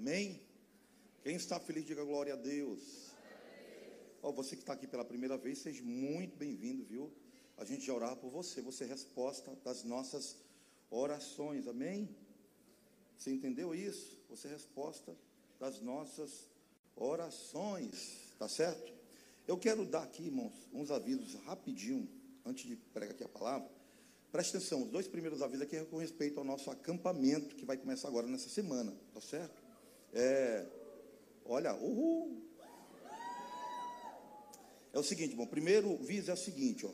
Amém? Quem está feliz, diga glória a Deus. Ó, você que está aqui pela primeira vez, seja muito bem-vindo, viu? A gente já orar por você, você é resposta das nossas orações, amém? Você entendeu isso? Você é resposta das nossas orações, tá certo? Eu quero dar aqui, irmãos, uns avisos rapidinho, antes de pregar aqui a palavra. Preste atenção, os dois primeiros avisos aqui é com respeito ao nosso acampamento, que vai começar agora nessa semana, tá certo? É, olha, uhul! É o seguinte, bom, primeiro aviso é o seguinte, ó,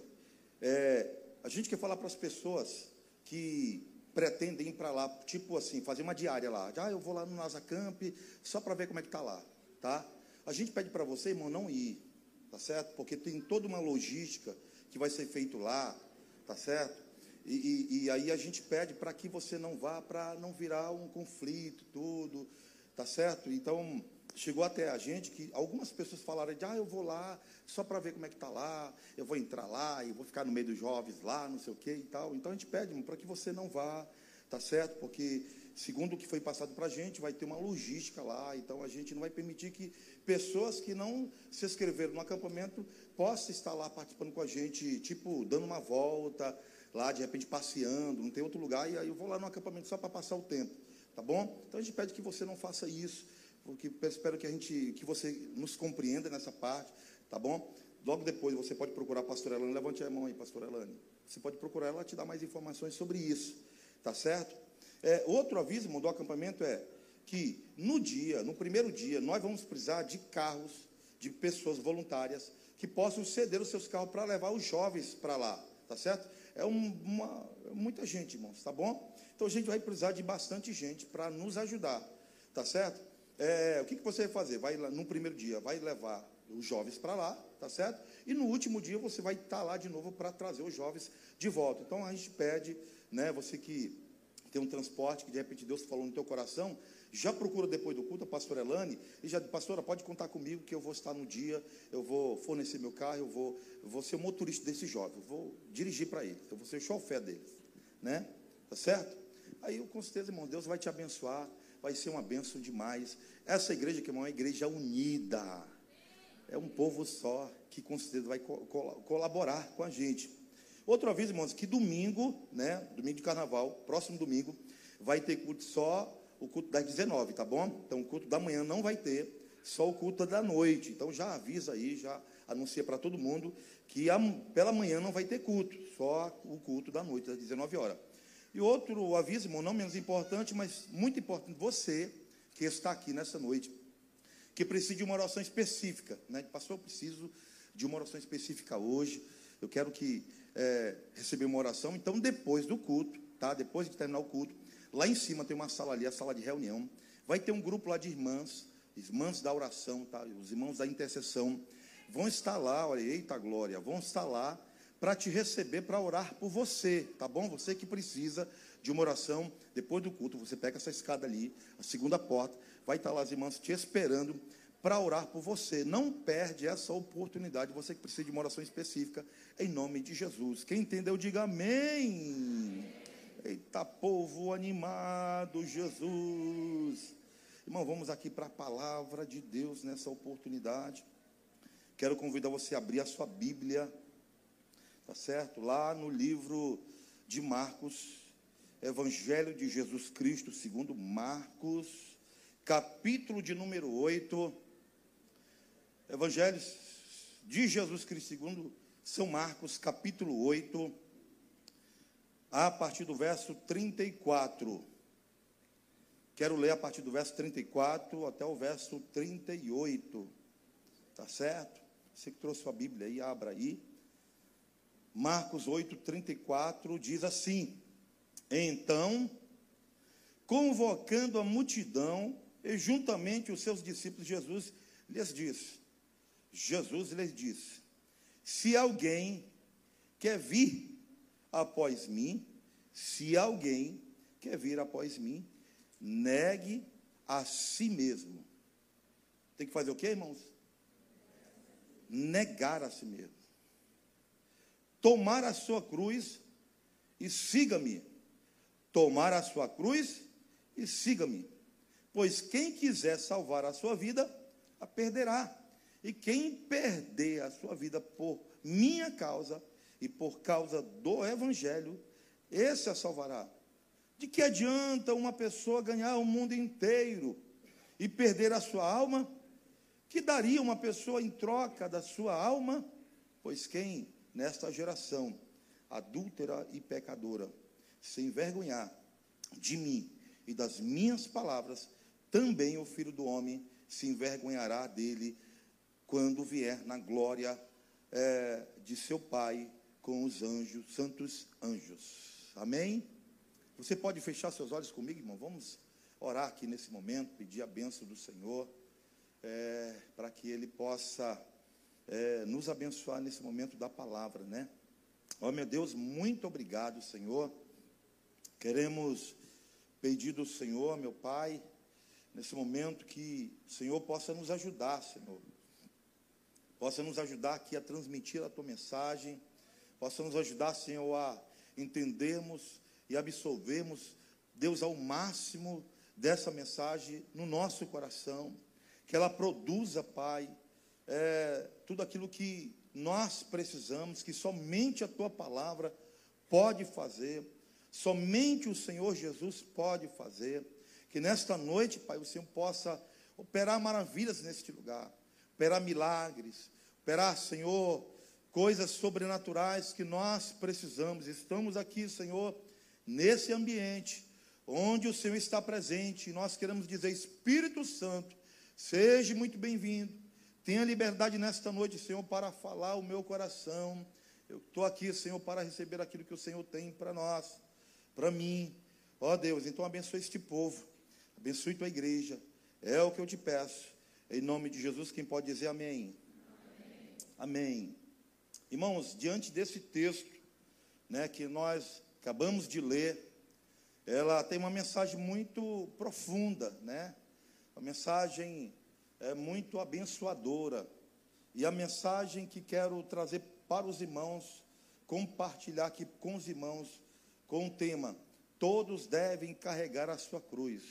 é, a gente quer falar para as pessoas que pretendem ir para lá, tipo assim, fazer uma diária lá. Ah, eu vou lá no Nasacamp só para ver como é que está lá, tá? A gente pede para você, irmão, não ir, tá certo? Porque tem toda uma logística que vai ser feito lá, tá certo? E, e, e aí a gente pede para que você não vá, para não virar um conflito, tudo, tá certo? Então, chegou até a gente que algumas pessoas falaram de, ah, eu vou lá só para ver como é que está lá, eu vou entrar lá e vou ficar no meio dos jovens lá, não sei o que e tal. Então a gente pede para que você não vá, tá certo? Porque, segundo o que foi passado para a gente, vai ter uma logística lá, então a gente não vai permitir que pessoas que não se inscreveram no acampamento possam estar lá participando com a gente, tipo, dando uma volta, lá de repente passeando, não tem outro lugar, e aí eu vou lá no acampamento só para passar o tempo, tá bom? Então a gente pede que você não faça isso, porque espero que a gente, que você nos compreenda nessa parte, tá bom? Logo depois você pode procurar a pastora Elane, levante a mão aí, pastora Elane. Você pode procurar ela, te dar mais informações sobre isso, tá certo? É, outro aviso do acampamento é que no dia, no primeiro dia, nós vamos precisar de carros, de pessoas voluntárias que possam ceder os seus carros para levar os jovens para lá, tá certo? É uma, muita gente, irmãos, tá bom? Então a gente vai precisar de bastante gente para nos ajudar, tá certo? É, o que, que você vai fazer? Vai no primeiro dia, vai levar os jovens para lá, tá certo? E no último dia você vai estar tá lá de novo para trazer os jovens de volta. Então a gente pede, né, você que tem um transporte que de repente Deus falou no teu coração, já procura depois do culto a pastora Elane e já, pastora, pode contar comigo que eu vou estar no dia, eu vou fornecer meu carro, eu vou, eu vou ser o motorista desse jovem, eu vou dirigir para eles, eu vou ser o chofé deles, né? Tá certo? Aí, com certeza, irmão, Deus vai te abençoar, vai ser uma benção demais. Essa igreja, que é uma igreja unida, é um povo só que com certeza vai co colaborar com a gente. Outro aviso, irmãos, que domingo, né, domingo de carnaval, próximo domingo, vai ter culto só o culto das 19, tá bom? Então o culto da manhã não vai ter, só o culto da noite. Então já avisa aí, já anuncia para todo mundo que a, pela manhã não vai ter culto, só o culto da noite, das 19 horas. E outro aviso, irmão, não menos importante, mas muito importante, você que está aqui nessa noite, que precisa de uma oração específica, né? Pastor, eu preciso de uma oração específica hoje. Eu quero que é, receber uma oração. Então, depois do culto, tá? Depois de terminar o culto, lá em cima tem uma sala ali, a sala de reunião. Vai ter um grupo lá de irmãs, irmãs da oração, tá? Os irmãos da intercessão vão estar lá, olha, eita glória, vão estar lá para te receber, para orar por você, tá bom? Você que precisa de uma oração, depois do culto, você pega essa escada ali, a segunda porta, vai estar lá as irmãs te esperando para orar por você. Não perde essa oportunidade, você que precisa de uma oração específica, em nome de Jesus. Quem entendeu, diga amém. Eita, povo animado, Jesus. Irmão, vamos aqui para a palavra de Deus nessa oportunidade. Quero convidar você a abrir a sua Bíblia, tá certo? Lá no livro de Marcos, Evangelho de Jesus Cristo, segundo Marcos, capítulo de número 8. Evangelho de Jesus Cristo, segundo São Marcos, capítulo 8, a partir do verso 34. Quero ler a partir do verso 34 até o verso 38. Tá certo? Você que trouxe sua Bíblia aí, abra aí. Marcos 8, 34 diz assim: então, convocando a multidão e juntamente os seus discípulos, Jesus lhes disse: Jesus lhes disse: Se alguém quer vir após mim, se alguém quer vir após mim, negue a si mesmo. Tem que fazer o que, irmãos? Negar a si mesmo. Tomar a sua cruz e siga-me tomar a sua cruz e siga-me. Pois quem quiser salvar a sua vida, a perderá. E quem perder a sua vida por minha causa e por causa do evangelho, esse a salvará. De que adianta uma pessoa ganhar o mundo inteiro e perder a sua alma? Que daria uma pessoa em troca da sua alma? Pois quem, nesta geração adúltera e pecadora, se envergonhar de mim e das minhas palavras, também o filho do homem se envergonhará dele quando vier na glória é, de seu Pai com os anjos, santos anjos. Amém? Você pode fechar seus olhos comigo, irmão? Vamos orar aqui nesse momento, pedir a bênção do Senhor, é, para que Ele possa é, nos abençoar nesse momento da palavra, né? Ó oh, meu Deus, muito obrigado, Senhor. Queremos pedir do Senhor, meu Pai, nesse momento que o Senhor possa nos ajudar, Senhor. Possa nos ajudar aqui a transmitir a tua mensagem, possa nos ajudar, Senhor, a entendermos e absolvermos, Deus, ao máximo dessa mensagem no nosso coração, que ela produza, Pai, é, tudo aquilo que nós precisamos, que somente a tua palavra pode fazer, somente o Senhor Jesus pode fazer. Que nesta noite, Pai, o Senhor possa operar maravilhas neste lugar, operar milagres, operar, Senhor, coisas sobrenaturais que nós precisamos. Estamos aqui, Senhor, nesse ambiente onde o Senhor está presente, e nós queremos dizer, Espírito Santo, seja muito bem-vindo. Tenha liberdade nesta noite, Senhor, para falar o meu coração. Eu estou aqui, Senhor, para receber aquilo que o Senhor tem para nós, para mim. Ó oh, Deus, então abençoe este povo, abençoe tua igreja. É o que eu te peço. Em nome de Jesus, quem pode dizer amém? Amém. amém. Irmãos, diante desse texto, né, que nós acabamos de ler, ela tem uma mensagem muito profunda, né? Uma mensagem é, muito abençoadora. E a mensagem que quero trazer para os irmãos, compartilhar aqui com os irmãos, com o tema: todos devem carregar a sua cruz.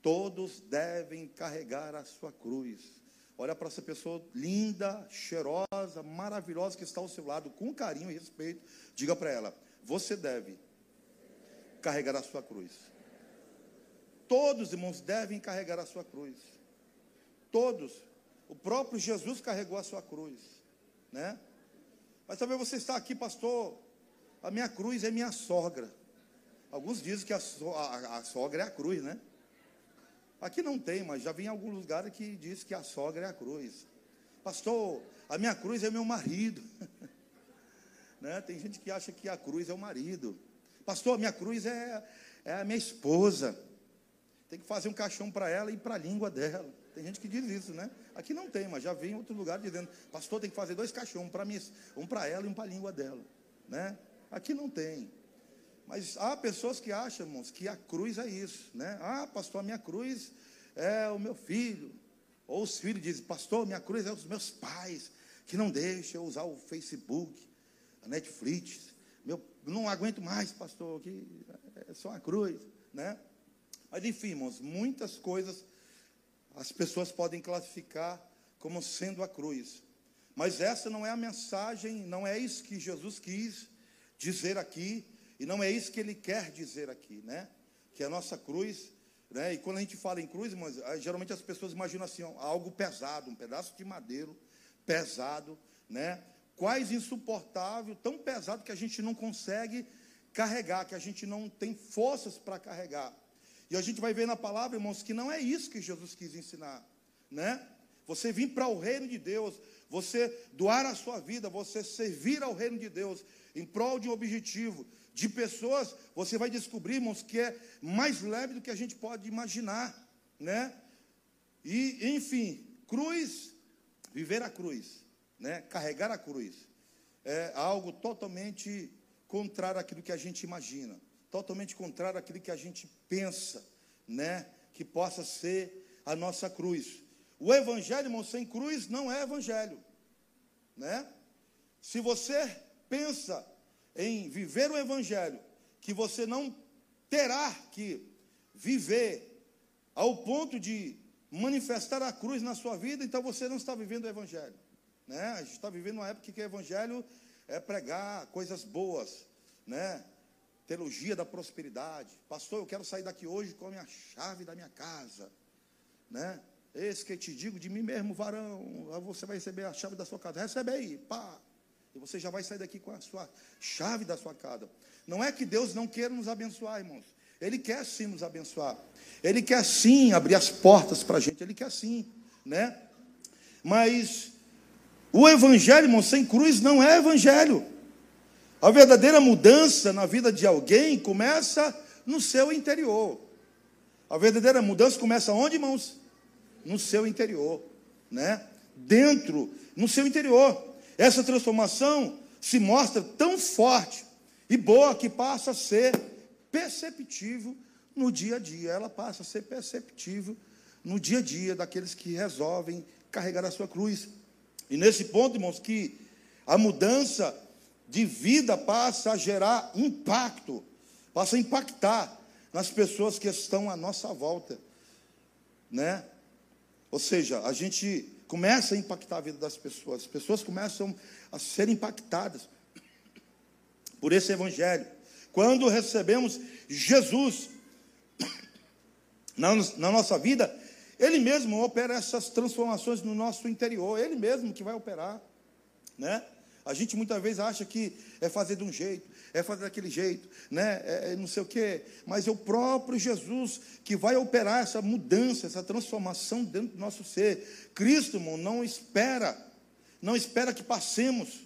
Todos devem carregar a sua cruz. Olha para essa pessoa linda, cheirosa, maravilhosa que está ao seu lado, com carinho e respeito. Diga para ela: você deve carregar a sua cruz. Todos, irmãos, devem carregar a sua cruz. Todos. O próprio Jesus carregou a sua cruz, né? Mas talvez você está aqui, pastor, a minha cruz é minha sogra. Alguns dizem que a, so, a, a, sogra é a cruz, né? Aqui não tem, mas já vi em algum lugar que diz que a sogra é a cruz. Pastor, a minha cruz é meu marido. né? Tem gente que acha que a cruz é o marido. Pastor, a minha cruz é, é a minha esposa. Tem que fazer um caixão para ela e para a língua dela. Tem gente que diz isso, né? Aqui não tem, mas já vi em outro lugar dizendo, pastor, tem que fazer dois caixões, um para mim, um para ela e um para a língua dela, né? Aqui não tem. Mas há pessoas que acham, irmãos, que a cruz é isso, né? Ah, pastor, a minha cruz é o meu filho. Ou os filhos dizem, pastor, minha cruz é os meus pais, que não deixam eu usar o Facebook, a Netflix, meu, não aguento mais, pastor, que é só a cruz, né? Mas enfim, irmãos, muitas coisas as pessoas podem classificar como sendo a cruz. Mas essa não é a mensagem, não é isso que Jesus quis dizer aqui, e não é isso que ele quer dizer aqui, né? Que a nossa cruz, né? E quando a gente fala em cruz, irmãos, ah, geralmente as pessoas imaginam assim, algo pesado, um pedaço de madeiro pesado, né? quase insuportável, tão pesado que a gente não consegue carregar, que a gente não tem forças para carregar. E a gente vai ver na palavra, irmãos, que não é isso que Jesus quis ensinar, né? Você vir para o reino de Deus, você doar a sua vida, você servir ao reino de Deus em prol de um objetivo, de pessoas, você vai descobrir, irmãos, que é mais leve do que a gente pode imaginar, né? E, enfim, cruz, viver a cruz, né, carregar a cruz, é algo totalmente contrário àquilo que a gente imagina, totalmente contrário àquilo que a gente pensa, né, que possa ser a nossa cruz. O evangelho, irmão, sem cruz não é evangelho, né? Se você pensa em viver o evangelho, que você não terá que viver ao ponto de manifestar a cruz na sua vida, então você não está vivendo o Evangelho. Né? A gente está vivendo uma época que o Evangelho é pregar coisas boas, né? Teologia da prosperidade. Pastor, eu quero sair daqui hoje com a minha chave da minha casa. Né? Esse que te digo de mim mesmo, varão, você vai receber a chave da sua casa. Recebe aí, pá. E você já vai sair daqui com a sua chave da sua casa. Não é que Deus não queira nos abençoar, irmãos. Ele quer sim nos abençoar. Ele quer sim abrir as portas para a gente. Ele quer sim, né? Mas o evangelho, irmão, sem cruz não é evangelho. A verdadeira mudança na vida de alguém começa no seu interior. A verdadeira mudança começa onde, irmãos? No seu interior, né? Dentro, no seu interior. Essa transformação se mostra tão forte e boa que passa a ser perceptível no dia a dia. Ela passa a ser perceptível no dia a dia daqueles que resolvem carregar a sua cruz. E nesse ponto, irmãos, que a mudança de vida passa a gerar impacto, passa a impactar nas pessoas que estão à nossa volta, né? Ou seja, a gente começa a impactar a vida das pessoas, as pessoas começam a ser impactadas por esse evangelho. Quando recebemos Jesus na, na nossa vida, Ele mesmo opera essas transformações no nosso interior, Ele mesmo que vai operar, né? A gente muitas vezes acha que é fazer de um jeito, é fazer daquele jeito, né? É, é não sei o quê, mas é o próprio Jesus que vai operar essa mudança, essa transformação dentro do nosso ser. Cristo, irmão, não espera, não espera que passemos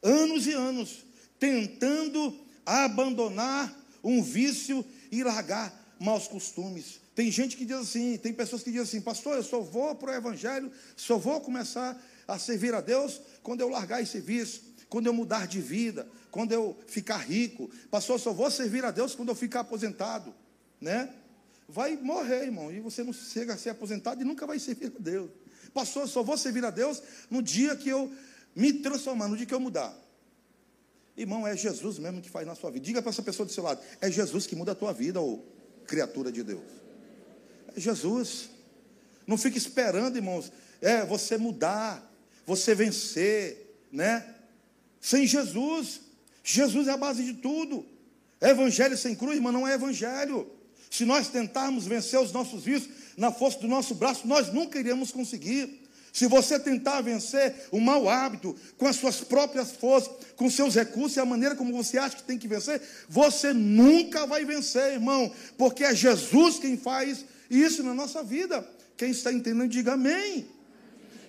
anos e anos tentando abandonar um vício e largar maus costumes. Tem gente que diz assim, tem pessoas que dizem assim, pastor, eu só vou para o Evangelho, só vou começar a servir a Deus quando eu largar esse vício, quando eu mudar de vida, quando eu ficar rico. Pastor, só vou servir a Deus quando eu ficar aposentado, né? Vai morrer, irmão, e você não chega a ser aposentado e nunca vai servir a Deus. Pastor, só vou servir a Deus no dia que eu me transformar, no dia que eu mudar. Irmão, é Jesus mesmo que faz na sua vida. Diga para essa pessoa do seu lado: é Jesus que muda a tua vida, ou criatura de Deus. É Jesus. Não fique esperando, irmãos, é você mudar, você vencer, né? Sem Jesus. Jesus é a base de tudo. Evangelho sem cruz, irmão, não é evangelho. Se nós tentarmos vencer os nossos vícios na força do nosso braço, nós nunca iremos conseguir. Se você tentar vencer o mau hábito com as suas próprias forças, com seus recursos e a maneira como você acha que tem que vencer, você nunca vai vencer, irmão, porque é Jesus quem faz isso na nossa vida. Quem está entendendo, diga amém.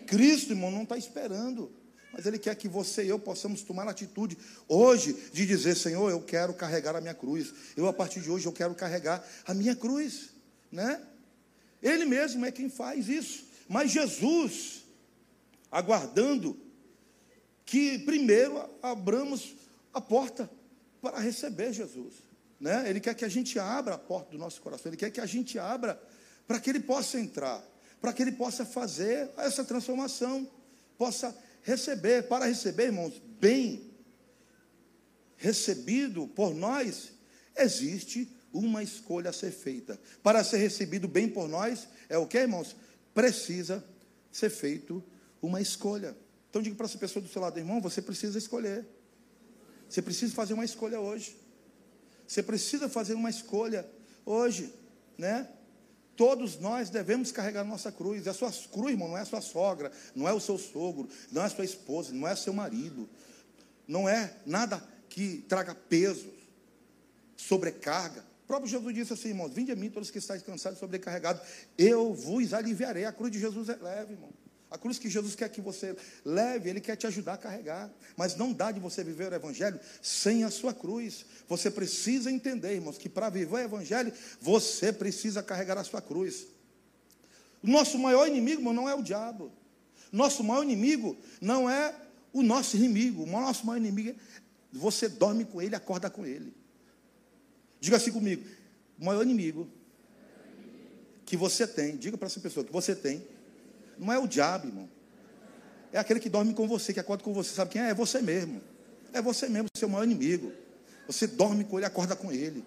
Cristo, irmão, não está esperando, mas Ele quer que você e eu possamos tomar a atitude hoje de dizer: Senhor, eu quero carregar a minha cruz. Eu, a partir de hoje, eu quero carregar a minha cruz, né? Ele mesmo é quem faz isso. Mas Jesus, aguardando que primeiro abramos a porta para receber Jesus. Né? Ele quer que a gente abra a porta do nosso coração, ele quer que a gente abra para que ele possa entrar, para que ele possa fazer essa transformação, possa receber. Para receber, irmãos, bem recebido por nós, existe uma escolha a ser feita. Para ser recebido bem por nós, é o que, irmãos? precisa ser feito uma escolha. Então diga para essa pessoa do seu lado, irmão, você precisa escolher. Você precisa fazer uma escolha hoje. Você precisa fazer uma escolha hoje, né? Todos nós devemos carregar nossa cruz. A sua cruz, irmão, não é a sua sogra, não é o seu sogro, não é a sua esposa, não é seu marido. Não é nada que traga peso, sobrecarga próprio Jesus disse assim, irmãos: Vinde a mim, todos que estáis cansados e sobrecarregados, eu vos aliviarei. A cruz de Jesus é leve, irmão. A cruz que Jesus quer que você leve, Ele quer te ajudar a carregar. Mas não dá de você viver o Evangelho sem a sua cruz. Você precisa entender, irmãos, que para viver o Evangelho, você precisa carregar a sua cruz. O nosso maior inimigo, irmão, não é o diabo. Nosso maior inimigo não é o nosso inimigo. O nosso maior inimigo é você dorme com ele, acorda com ele. Diga assim comigo: o maior inimigo que você tem, diga para essa pessoa que você tem, não é o diabo, irmão. É aquele que dorme com você, que acorda com você. Sabe quem é? É você mesmo. É você mesmo, seu maior inimigo. Você dorme com ele, acorda com ele.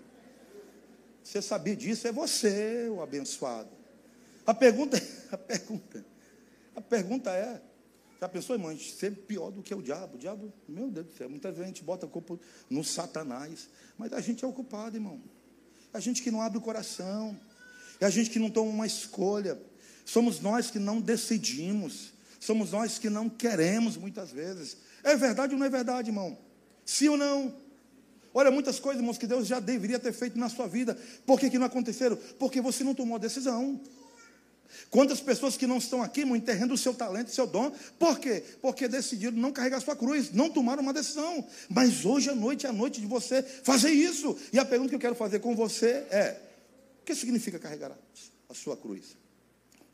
Você sabia disso? É você o abençoado. A pergunta, a pergunta, a pergunta é, já pensou, irmão, a gente ser pior do que o diabo? O diabo, meu Deus do céu, muitas vezes a gente bota a culpa no Satanás, mas a gente é o culpado, irmão. A gente que não abre o coração, é a gente que não toma uma escolha, somos nós que não decidimos, somos nós que não queremos muitas vezes. É verdade ou não é verdade, irmão? Sim ou não? Olha, muitas coisas, irmãos, que Deus já deveria ter feito na sua vida. Por que, que não aconteceram? Porque você não tomou a decisão. Quantas pessoas que não estão aqui, irmão, enterrando o seu talento, o seu dom, por quê? Porque decidiram não carregar a sua cruz, não tomaram uma decisão. Mas hoje à noite é a noite de você fazer isso. E a pergunta que eu quero fazer com você é: o que significa carregar a sua cruz?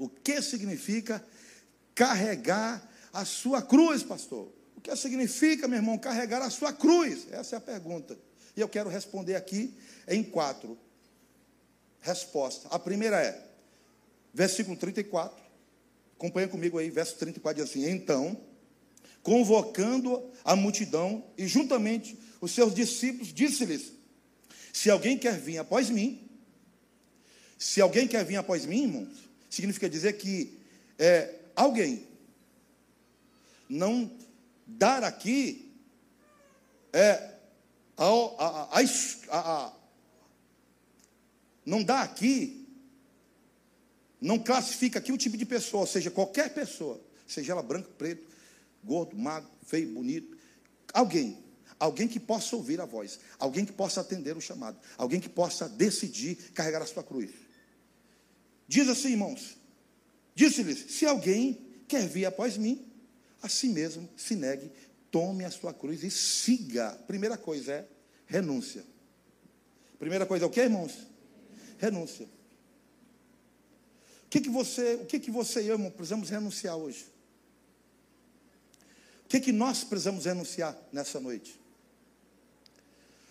O que significa carregar a sua cruz, pastor? O que significa, meu irmão, carregar a sua cruz? Essa é a pergunta. E eu quero responder aqui em quatro respostas. A primeira é, versículo 34. Acompanha comigo aí, verso 34 diz assim: Então, convocando a multidão e juntamente os seus discípulos, disse-lhes: Se alguém quer vir após mim, se alguém quer vir após mim, irmãos, significa dizer que é, alguém não dar aqui é a, a, a, não dá aqui, não classifica aqui o tipo de pessoa, ou seja, qualquer pessoa, seja ela branco, preto, gordo, magro, feio, bonito, alguém, alguém que possa ouvir a voz, alguém que possa atender o chamado, alguém que possa decidir carregar a sua cruz. Diz assim, irmãos, disse-lhes: se alguém quer vir após mim, a si mesmo se negue, tome a sua cruz e siga. Primeira coisa é renúncia. Primeira coisa é o que, irmãos? Renúncia. O que, que você, o que, que você e eu, irmão, precisamos renunciar hoje? O que, que nós precisamos renunciar nessa noite?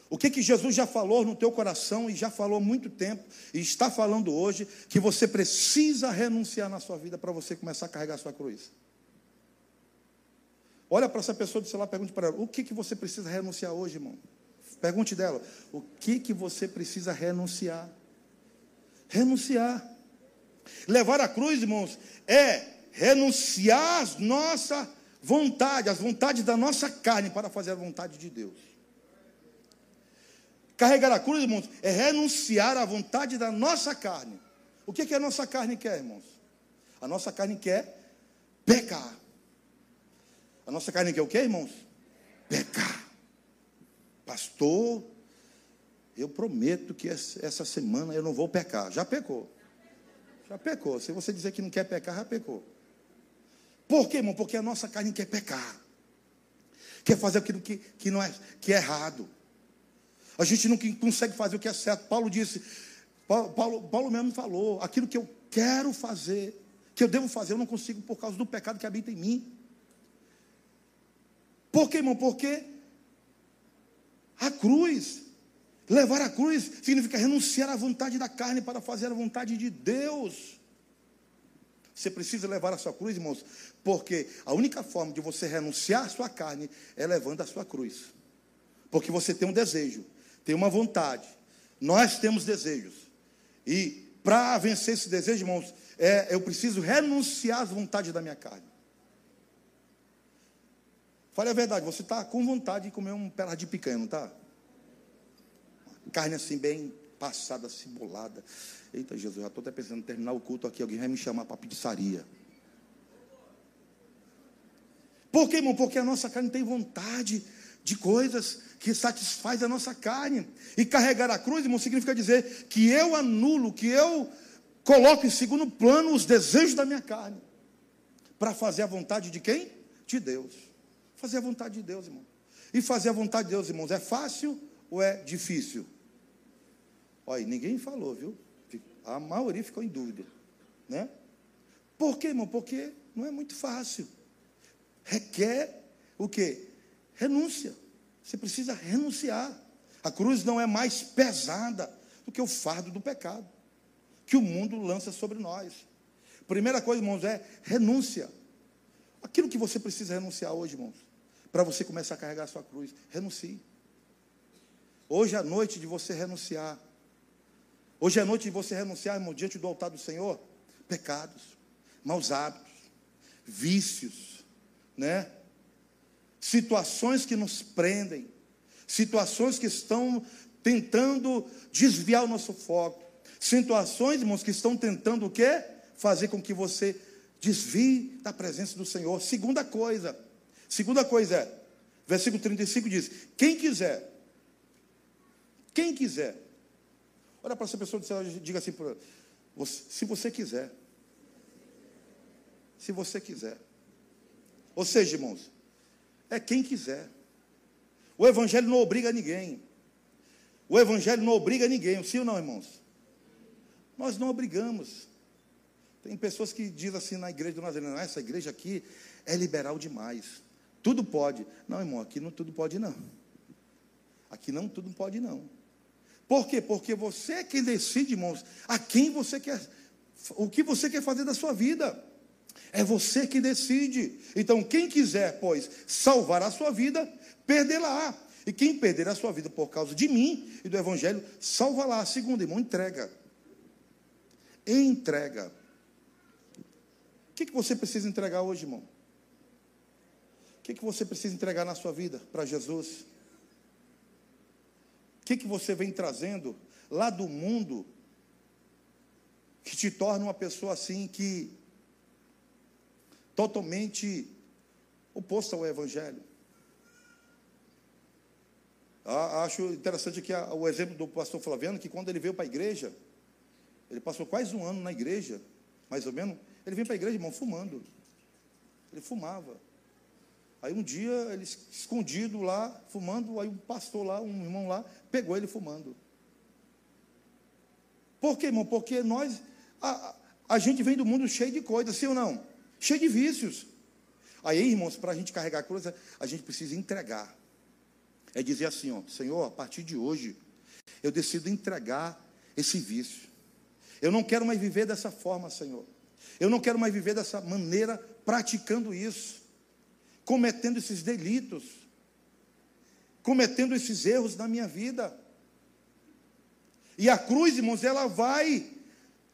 O que, que Jesus já falou no teu coração e já falou há muito tempo e está falando hoje que você precisa renunciar na sua vida para você começar a carregar a sua cruz? Olha para essa pessoa do celular, pergunte para ela: o que, que você precisa renunciar hoje, irmão? Pergunte dela: o que, que você precisa renunciar? Renunciar. Levar a cruz, irmãos, é renunciar às nossa vontade, às vontades da nossa carne para fazer a vontade de Deus. Carregar a cruz, irmãos, é renunciar à vontade da nossa carne. O que, que a nossa carne quer, irmãos? A nossa carne quer pecar. A nossa carne quer o que, irmãos? Pecar. Pastor, eu prometo que essa semana eu não vou pecar. Já pecou. Já pecou. Se você dizer que não quer pecar, já pecou. Por quê, irmão? Porque a nossa carne quer pecar. Quer fazer aquilo que, que, não é, que é errado. A gente não consegue fazer o que é certo. Paulo disse, Paulo, Paulo, mesmo falou, aquilo que eu quero fazer, que eu devo fazer, eu não consigo por causa do pecado que habita em mim. Por quê, irmão? Porque a cruz, levar a cruz, significa renunciar à vontade da carne para fazer a vontade de Deus. Você precisa levar a sua cruz, irmãos, porque a única forma de você renunciar à sua carne é levando a sua cruz. Porque você tem um desejo, tem uma vontade. Nós temos desejos. E para vencer esse desejo, irmãos, é, eu preciso renunciar às vontades da minha carne. Fale a verdade, você está com vontade de comer um pedaço de picanha, não está? Carne assim, bem passada, cebolada. Eita, Jesus, já estou até pensando em terminar o culto aqui, alguém vai me chamar para pizzaria. Por quê, irmão? Porque a nossa carne tem vontade de coisas que satisfaz a nossa carne. E carregar a cruz, irmão, significa dizer que eu anulo, que eu coloco em segundo plano os desejos da minha carne. Para fazer a vontade de quem? De Deus. Fazer a vontade de Deus, irmão. E fazer a vontade de Deus, irmãos, é fácil ou é difícil? Olha, ninguém falou, viu? A maioria ficou em dúvida, né? Por quê, irmão? Porque não é muito fácil. Requer o quê? Renúncia. Você precisa renunciar. A cruz não é mais pesada do que o fardo do pecado que o mundo lança sobre nós. Primeira coisa, irmãos, é renúncia. Aquilo que você precisa renunciar hoje, irmãos, para você começar a carregar a sua cruz. Renuncie. Hoje é a noite de você renunciar. Hoje é a noite de você renunciar, irmão, diante do altar do Senhor, pecados, maus hábitos, vícios, né? Situações que nos prendem, situações que estão tentando desviar o nosso foco, situações, irmãos, que estão tentando o quê? Fazer com que você desvie da presença do Senhor. Segunda coisa, segunda coisa é, versículo 35 diz: quem quiser, quem quiser, olha para essa pessoa e diga assim, se você quiser, se você quiser. Ou seja, irmãos, é quem quiser. O Evangelho não obriga ninguém. O Evangelho não obriga ninguém, sim ou não, irmãos? Nós não obrigamos. Tem pessoas que dizem assim na igreja do Nazareno, ah, essa igreja aqui é liberal demais. Tudo pode. Não, irmão, aqui não tudo pode não. Aqui não tudo pode não. Por quê? Porque você é quem decide, irmãos, a quem você quer, o que você quer fazer da sua vida. É você que decide. Então, quem quiser, pois, salvar a sua vida, perdê-la. E quem perder a sua vida por causa de mim e do Evangelho, salva-la. Segundo, irmão, entrega. Entrega. O que, que você precisa entregar hoje, irmão? O que, que você precisa entregar na sua vida para Jesus? O que, que você vem trazendo lá do mundo que te torna uma pessoa assim que totalmente oposto ao Evangelho. Acho interessante aqui o exemplo do pastor Flaviano, que quando ele veio para a igreja, ele passou quase um ano na igreja, mais ou menos, ele veio para a igreja, irmão, fumando. Ele fumava. Aí um dia, ele escondido lá, fumando, aí um pastor lá, um irmão lá, pegou ele fumando. Por quê, irmão? Porque nós, a, a gente vem do mundo cheio de coisas, sim ou não? Cheio de vícios. Aí, irmãos, para a gente carregar a cruz, a gente precisa entregar. É dizer assim, ó, Senhor, a partir de hoje, eu decido entregar esse vício. Eu não quero mais viver dessa forma, Senhor. Eu não quero mais viver dessa maneira, praticando isso, cometendo esses delitos, cometendo esses erros na minha vida. E a cruz, irmãos, ela vai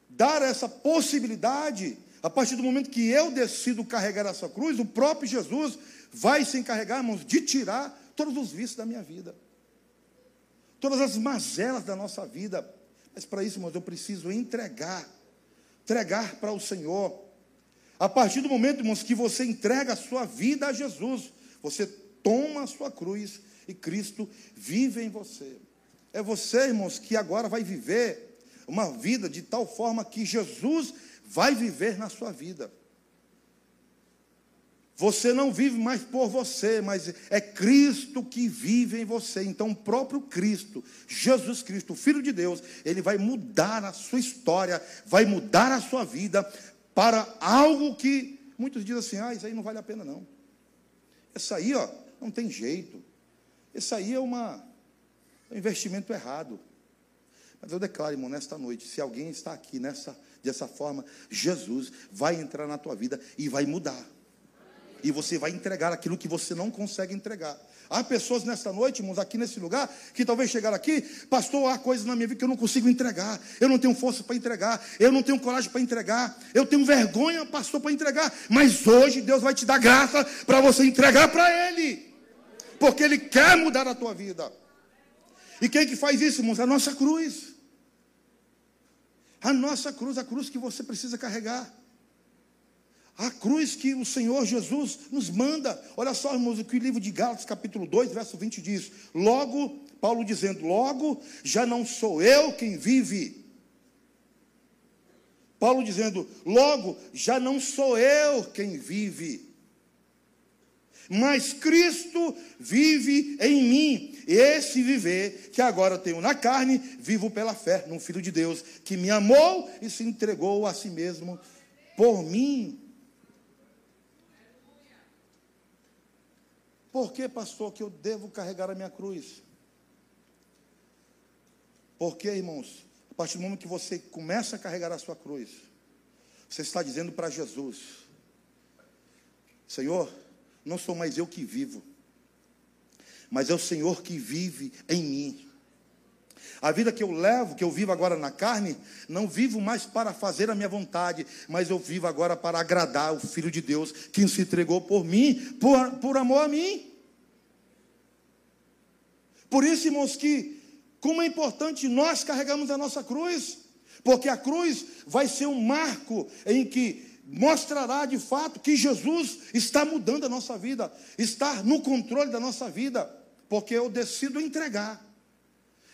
dar essa possibilidade a partir do momento que eu decido carregar essa cruz, o próprio Jesus vai se encarregar, irmãos, de tirar todos os vícios da minha vida, todas as mazelas da nossa vida. Mas para isso, irmãos, eu preciso entregar, entregar para o Senhor. A partir do momento, irmãos, que você entrega a sua vida a Jesus, você toma a sua cruz e Cristo vive em você. É você, irmãos, que agora vai viver uma vida de tal forma que Jesus vai viver na sua vida. Você não vive mais por você, mas é Cristo que vive em você. Então, o próprio Cristo, Jesus Cristo, o Filho de Deus, ele vai mudar a sua história, vai mudar a sua vida para algo que muitos dizem assim: ah, isso aí não vale a pena, não. Isso aí, ó, não tem jeito. Isso aí é uma, é um investimento errado. Mas eu declaro, irmão, nesta noite, se alguém está aqui nessa Dessa forma, Jesus vai entrar na tua vida e vai mudar. E você vai entregar aquilo que você não consegue entregar. Há pessoas nesta noite, irmãos, aqui nesse lugar, que talvez chegaram aqui, pastor, há coisas na minha vida que eu não consigo entregar. Eu não tenho força para entregar, eu não tenho coragem para entregar, eu tenho vergonha, pastor, para entregar. Mas hoje Deus vai te dar graça para você entregar para Ele. Porque Ele quer mudar a tua vida. E quem que faz isso, irmãos? A nossa cruz. A nossa cruz, a cruz que você precisa carregar. A cruz que o Senhor Jesus nos manda. Olha só, irmãos, o que o livro de Gálatas, capítulo 2, verso 20 diz: Logo, Paulo dizendo, logo já não sou eu quem vive. Paulo dizendo, logo já não sou eu quem vive, mas Cristo vive em mim. Esse viver que agora tenho na carne, vivo pela fé no Filho de Deus, que me amou e se entregou a si mesmo por mim. Por que, pastor, que eu devo carregar a minha cruz? Porque, irmãos, a partir do momento que você começa a carregar a sua cruz, você está dizendo para Jesus: Senhor, não sou mais eu que vivo, mas é o Senhor que vive em mim. A vida que eu levo, que eu vivo agora na carne, não vivo mais para fazer a minha vontade, mas eu vivo agora para agradar o Filho de Deus que se entregou por mim, por, por amor a mim. Por isso, irmãos, que como é importante nós carregarmos a nossa cruz, porque a cruz vai ser um marco em que mostrará de fato que Jesus está mudando a nossa vida, está no controle da nossa vida, porque eu decido entregar.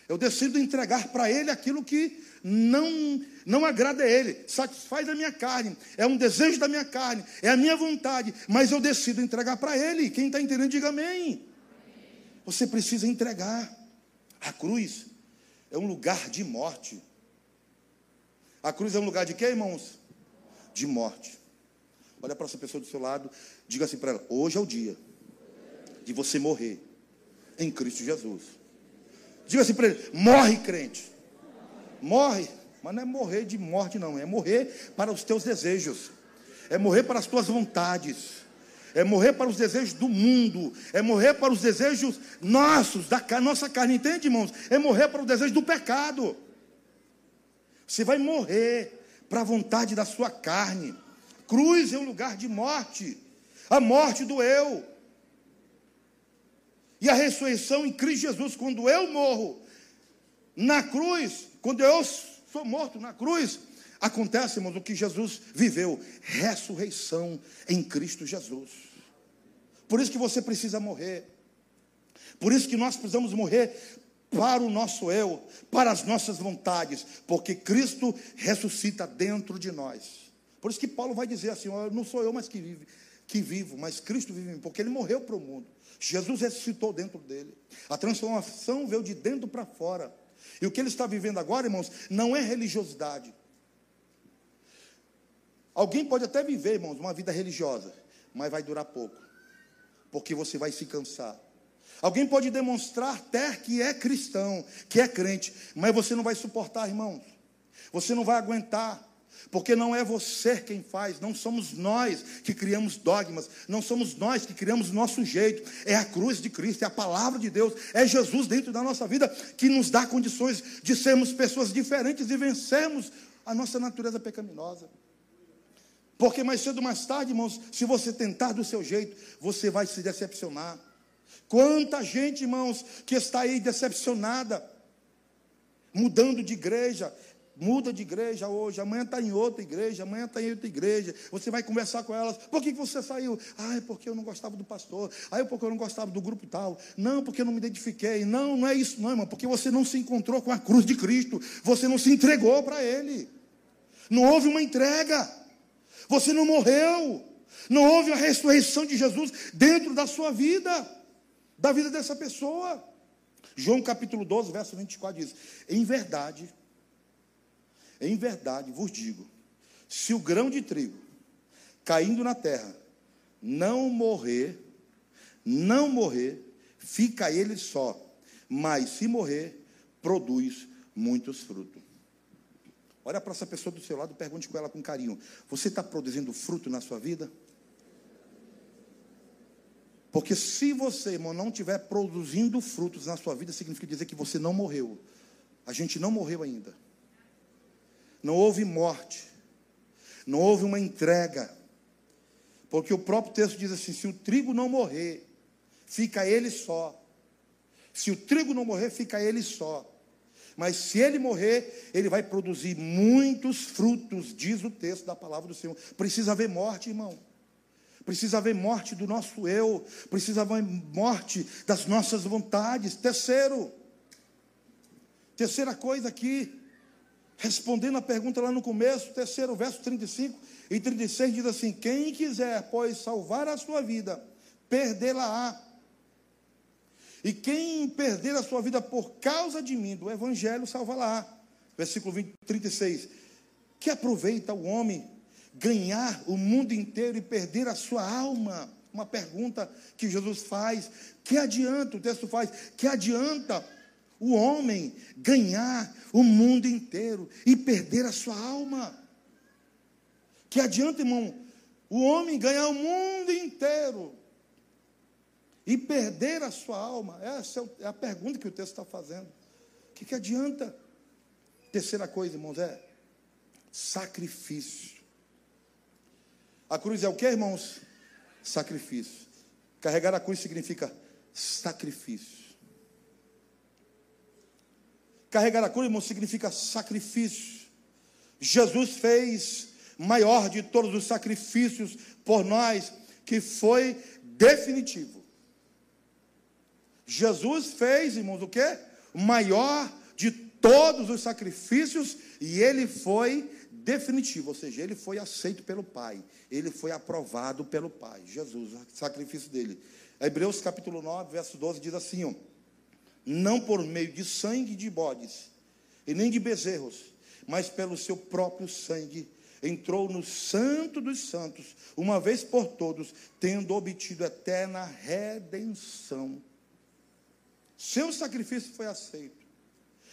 Eu decido entregar para Ele aquilo que não, não agrada a Ele, satisfaz a minha carne, é um desejo da minha carne, é a minha vontade, mas eu decido entregar para Ele. Quem está entendendo, diga amém. Você precisa entregar. A cruz é um lugar de morte. A cruz é um lugar de quê, irmãos? De morte. Olha para essa pessoa do seu lado, diga assim para ela: hoje é o dia de você morrer em Cristo Jesus. Diga assim para ele: morre, crente. Morre, mas não é morrer de morte, não, é morrer para os teus desejos, é morrer para as tuas vontades, é morrer para os desejos do mundo, é morrer para os desejos nossos, da nossa carne, entende, irmãos? É morrer para o desejo do pecado. Você vai morrer para a vontade da sua carne. Cruz é um lugar de morte, a morte do eu. E a ressurreição em Cristo Jesus, quando eu morro na cruz, quando eu sou morto na cruz, acontece, irmãos, o que Jesus viveu: ressurreição em Cristo Jesus. Por isso que você precisa morrer. Por isso que nós precisamos morrer para o nosso eu, para as nossas vontades, porque Cristo ressuscita dentro de nós. Por isso que Paulo vai dizer assim: não sou eu mais que, vive, que vivo, mas Cristo vive em mim, porque ele morreu para o mundo. Jesus ressuscitou dentro dele. A transformação veio de dentro para fora. E o que ele está vivendo agora, irmãos, não é religiosidade. Alguém pode até viver, irmãos, uma vida religiosa, mas vai durar pouco, porque você vai se cansar. Alguém pode demonstrar até que é cristão, que é crente, mas você não vai suportar, irmãos. Você não vai aguentar. Porque não é você quem faz, não somos nós que criamos dogmas, não somos nós que criamos nosso jeito, é a cruz de Cristo, é a palavra de Deus, é Jesus dentro da nossa vida que nos dá condições de sermos pessoas diferentes e vencermos a nossa natureza pecaminosa. Porque mais cedo ou mais tarde, irmãos, se você tentar do seu jeito, você vai se decepcionar. Quanta gente, irmãos, que está aí decepcionada, mudando de igreja, Muda de igreja hoje, amanhã está em outra igreja, amanhã está em outra igreja. Você vai conversar com elas. Por que você saiu? Ah, é porque eu não gostava do pastor. Ah, é porque eu não gostava do grupo tal. Não, porque eu não me identifiquei. Não, não é isso, não, irmão. Porque você não se encontrou com a cruz de Cristo. Você não se entregou para Ele. Não houve uma entrega. Você não morreu. Não houve a ressurreição de Jesus dentro da sua vida, da vida dessa pessoa. João capítulo 12, verso 24 diz: Em verdade em verdade vos digo: se o grão de trigo caindo na terra não morrer, não morrer, fica ele só, mas se morrer, produz muitos frutos. Olha para essa pessoa do seu lado, pergunte com ela com carinho: Você está produzindo fruto na sua vida? Porque se você, irmão, não estiver produzindo frutos na sua vida, significa dizer que você não morreu. A gente não morreu ainda. Não houve morte. Não houve uma entrega. Porque o próprio texto diz assim: se o trigo não morrer, fica ele só. Se o trigo não morrer, fica ele só. Mas se ele morrer, ele vai produzir muitos frutos, diz o texto da palavra do Senhor. Precisa haver morte, irmão. Precisa haver morte do nosso eu. Precisa haver morte das nossas vontades. Terceiro, terceira coisa aqui, respondendo a pergunta lá no começo, terceiro verso 35 e 36 diz assim: Quem quiser, pois, salvar a sua vida, perdê-la-á. E quem perder a sua vida por causa de mim, do Evangelho, salva-la-á. Versículo 20, 36. Que aproveita o homem ganhar o mundo inteiro e perder a sua alma? Uma pergunta que Jesus faz. Que adianta, o texto faz, que adianta o homem ganhar o mundo inteiro e perder a sua alma. Que adianta, irmão, o homem ganhar o mundo inteiro e perder a sua alma? Essa é a pergunta que o texto está fazendo. que, que adianta? Terceira coisa, irmãos, é sacrifício. A cruz é o que, irmãos? Sacrifício. Carregar a cruz significa sacrifício. Carregar a cruz, irmão, significa sacrifício. Jesus fez maior de todos os sacrifícios por nós, que foi definitivo. Jesus fez, irmãos, o que? Maior de todos os sacrifícios e ele foi definitivo, ou seja, ele foi aceito pelo Pai, ele foi aprovado pelo Pai. Jesus, o sacrifício dele. Hebreus capítulo 9, verso 12 diz assim: ó, não por meio de sangue de bodes e nem de bezerros, mas pelo seu próprio sangue, entrou no santo dos santos, uma vez por todos, tendo obtido eterna redenção. Seu sacrifício foi aceito.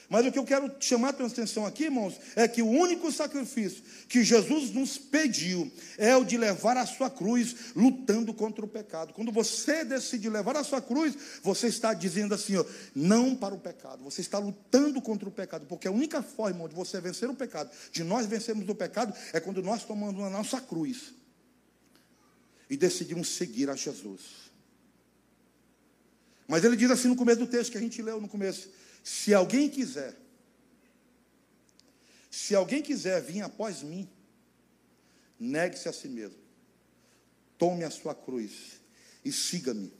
Mas o que eu quero chamar a tua atenção aqui, irmãos, é que o único sacrifício que Jesus nos pediu é o de levar a sua cruz lutando contra o pecado. Quando você decide levar a sua cruz, você está dizendo assim, ó, não para o pecado. Você está lutando contra o pecado, porque a única forma, irmão, de você vencer o pecado, de nós vencermos o pecado, é quando nós tomamos a nossa cruz e decidimos seguir a Jesus. Mas ele diz assim no começo do texto que a gente leu no começo: se alguém quiser, se alguém quiser vir após mim, negue-se a si mesmo, tome a sua cruz e siga-me.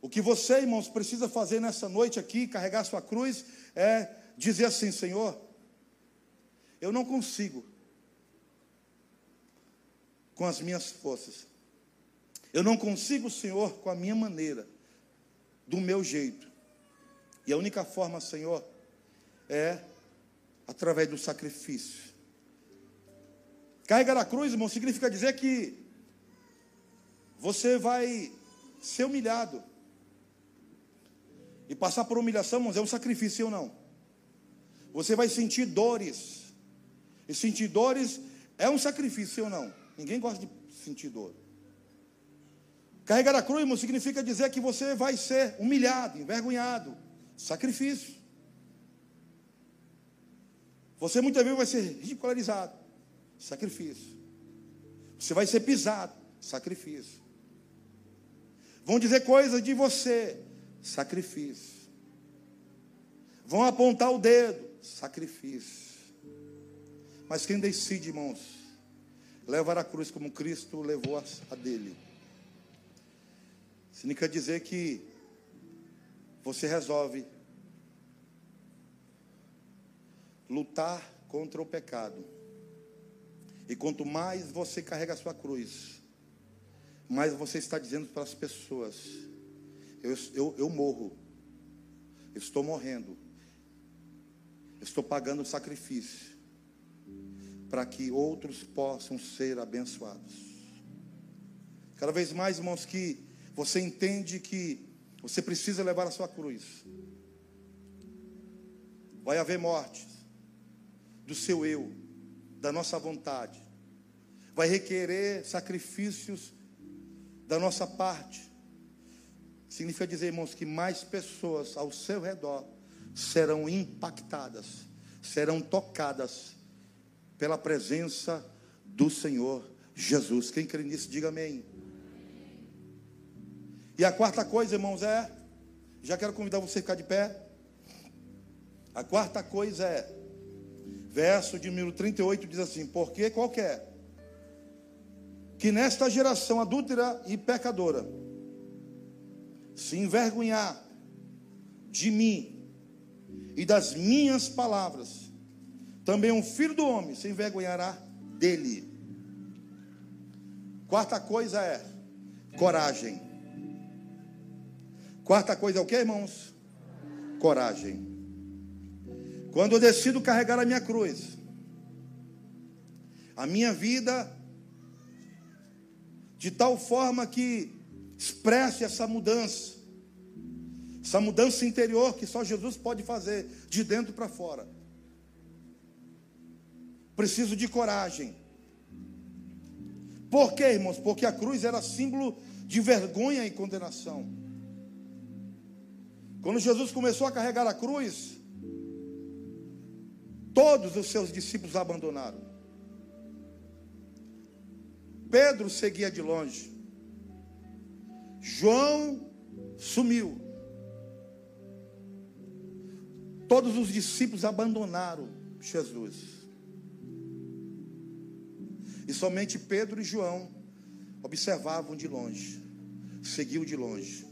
O que você, irmãos, precisa fazer nessa noite aqui, carregar sua cruz, é dizer assim: Senhor, eu não consigo com as minhas forças, eu não consigo, Senhor, com a minha maneira do meu jeito. E a única forma, Senhor, é através do sacrifício. Carregar a cruz, irmão, significa dizer que você vai ser humilhado. E passar por humilhação, irmãos, é um sacrifício ou não? Você vai sentir dores. E sentir dores é um sacrifício ou não? Ninguém gosta de sentir dor. Carregar a cruz, irmão, significa dizer que você vai ser humilhado, envergonhado. Sacrifício. Você muitas vezes vai ser ridicularizado. Sacrifício. Você vai ser pisado. Sacrifício. Vão dizer coisas de você. Sacrifício. Vão apontar o dedo. Sacrifício. Mas quem decide, irmãos, levar a cruz como Cristo levou a dele Significa dizer que você resolve lutar contra o pecado. E quanto mais você carrega a sua cruz, mais você está dizendo para as pessoas: eu, eu, eu morro, eu estou morrendo, eu estou pagando sacrifício para que outros possam ser abençoados. Cada vez mais, irmãos, que você entende que você precisa levar a sua cruz. Vai haver morte do seu eu, da nossa vontade. Vai requerer sacrifícios da nossa parte. Significa dizer, irmãos, que mais pessoas ao seu redor serão impactadas, serão tocadas pela presença do Senhor Jesus. Quem crê nisso, diga amém. E a quarta coisa, irmãos, é. Já quero convidar você a ficar de pé. A quarta coisa é. Verso de número 38 diz assim: Porque qualquer que nesta geração adúltera e pecadora se envergonhar de mim e das minhas palavras, também um filho do homem se envergonhará dele. Quarta coisa é coragem. Quarta coisa é o que, irmãos? Coragem. Quando eu decido carregar a minha cruz, a minha vida, de tal forma que expresse essa mudança, essa mudança interior que só Jesus pode fazer, de dentro para fora. Preciso de coragem. Por quê, irmãos? Porque a cruz era símbolo de vergonha e condenação. Quando Jesus começou a carregar a cruz, todos os seus discípulos abandonaram. Pedro seguia de longe. João sumiu. Todos os discípulos abandonaram Jesus. E somente Pedro e João observavam de longe, seguiam de longe.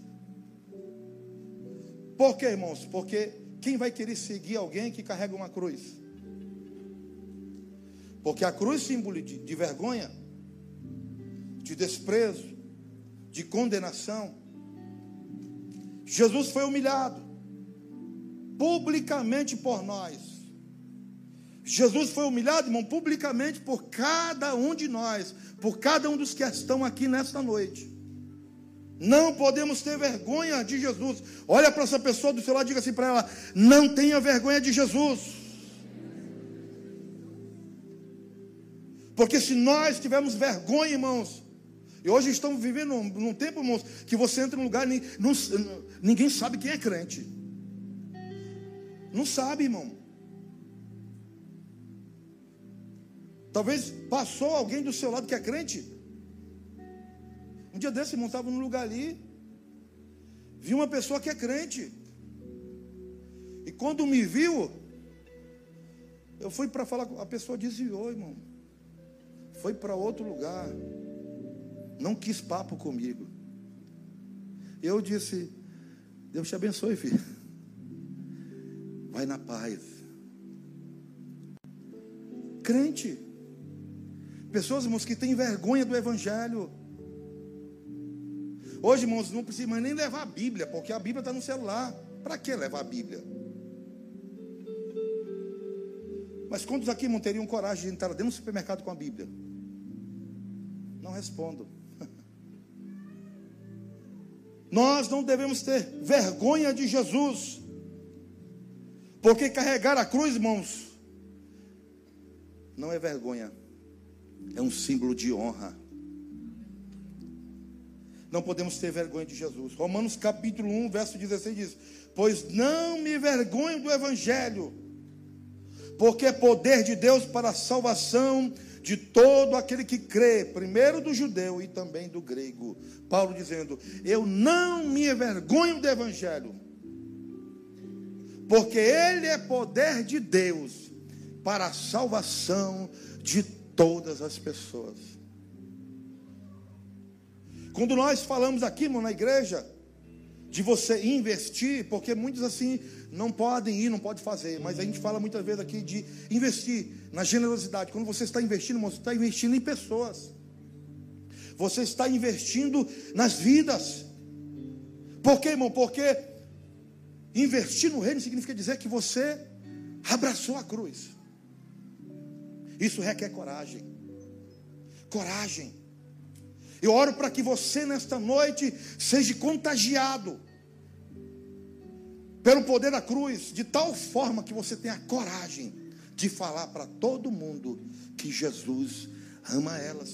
Por quê, irmãos? Porque quem vai querer seguir alguém que carrega uma cruz? Porque a cruz símbolo de, de vergonha, de desprezo, de condenação. Jesus foi humilhado publicamente por nós. Jesus foi humilhado, irmão, publicamente por cada um de nós, por cada um dos que estão aqui nesta noite. Não podemos ter vergonha de Jesus. Olha para essa pessoa do seu lado e diga assim para ela: não tenha vergonha de Jesus. Porque se nós tivermos vergonha, irmãos, e hoje estamos vivendo num, num tempo, irmãos, que você entra num lugar e ninguém sabe quem é crente. Não sabe, irmão. Talvez passou alguém do seu lado que é crente. Um dia desse, irmão, estava num lugar ali. Vi uma pessoa que é crente. E quando me viu, eu fui para falar, a pessoa desviou, irmão. Foi para outro lugar não quis papo comigo. Eu disse: Deus te abençoe, filho. Vai na paz. Crente. Pessoas, irmãos, que têm vergonha do Evangelho. Hoje, irmãos, não precisa mais nem levar a Bíblia, porque a Bíblia está no celular. Para que levar a Bíblia? Mas quantos aqui, irmão, teriam coragem de entrar dentro do supermercado com a Bíblia? Não respondo. Nós não devemos ter vergonha de Jesus, porque carregar a cruz, irmãos, não é vergonha, é um símbolo de honra. Não podemos ter vergonha de Jesus. Romanos capítulo 1, verso 16 diz: Pois não me vergonho do Evangelho, porque é poder de Deus para a salvação de todo aquele que crê, primeiro do judeu e também do grego. Paulo dizendo: Eu não me envergonho do evangelho, porque ele é poder de Deus para a salvação de todas as pessoas. Quando nós falamos aqui, irmão, na igreja, de você investir, porque muitos assim não podem ir, não podem fazer, mas a gente fala muitas vezes aqui de investir na generosidade. Quando você está investindo, irmão, você está investindo em pessoas. Você está investindo nas vidas. Por quê, irmão? Porque investir no reino significa dizer que você abraçou a cruz. Isso requer coragem. Coragem. Eu oro para que você nesta noite seja contagiado pelo poder da cruz, de tal forma que você tenha coragem de falar para todo mundo que Jesus ama elas,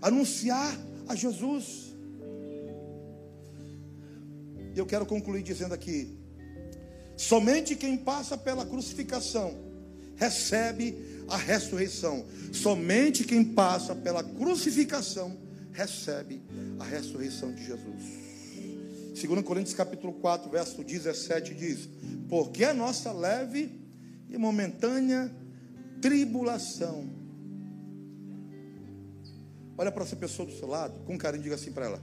anunciar a Jesus. Eu quero concluir dizendo aqui: somente quem passa pela crucificação recebe a ressurreição. Somente quem passa pela crucificação recebe a ressurreição de Jesus. 2 Coríntios capítulo 4, verso 17 diz: Porque a nossa leve e momentânea tribulação. Olha para essa pessoa do seu lado, com carinho, diga assim para ela: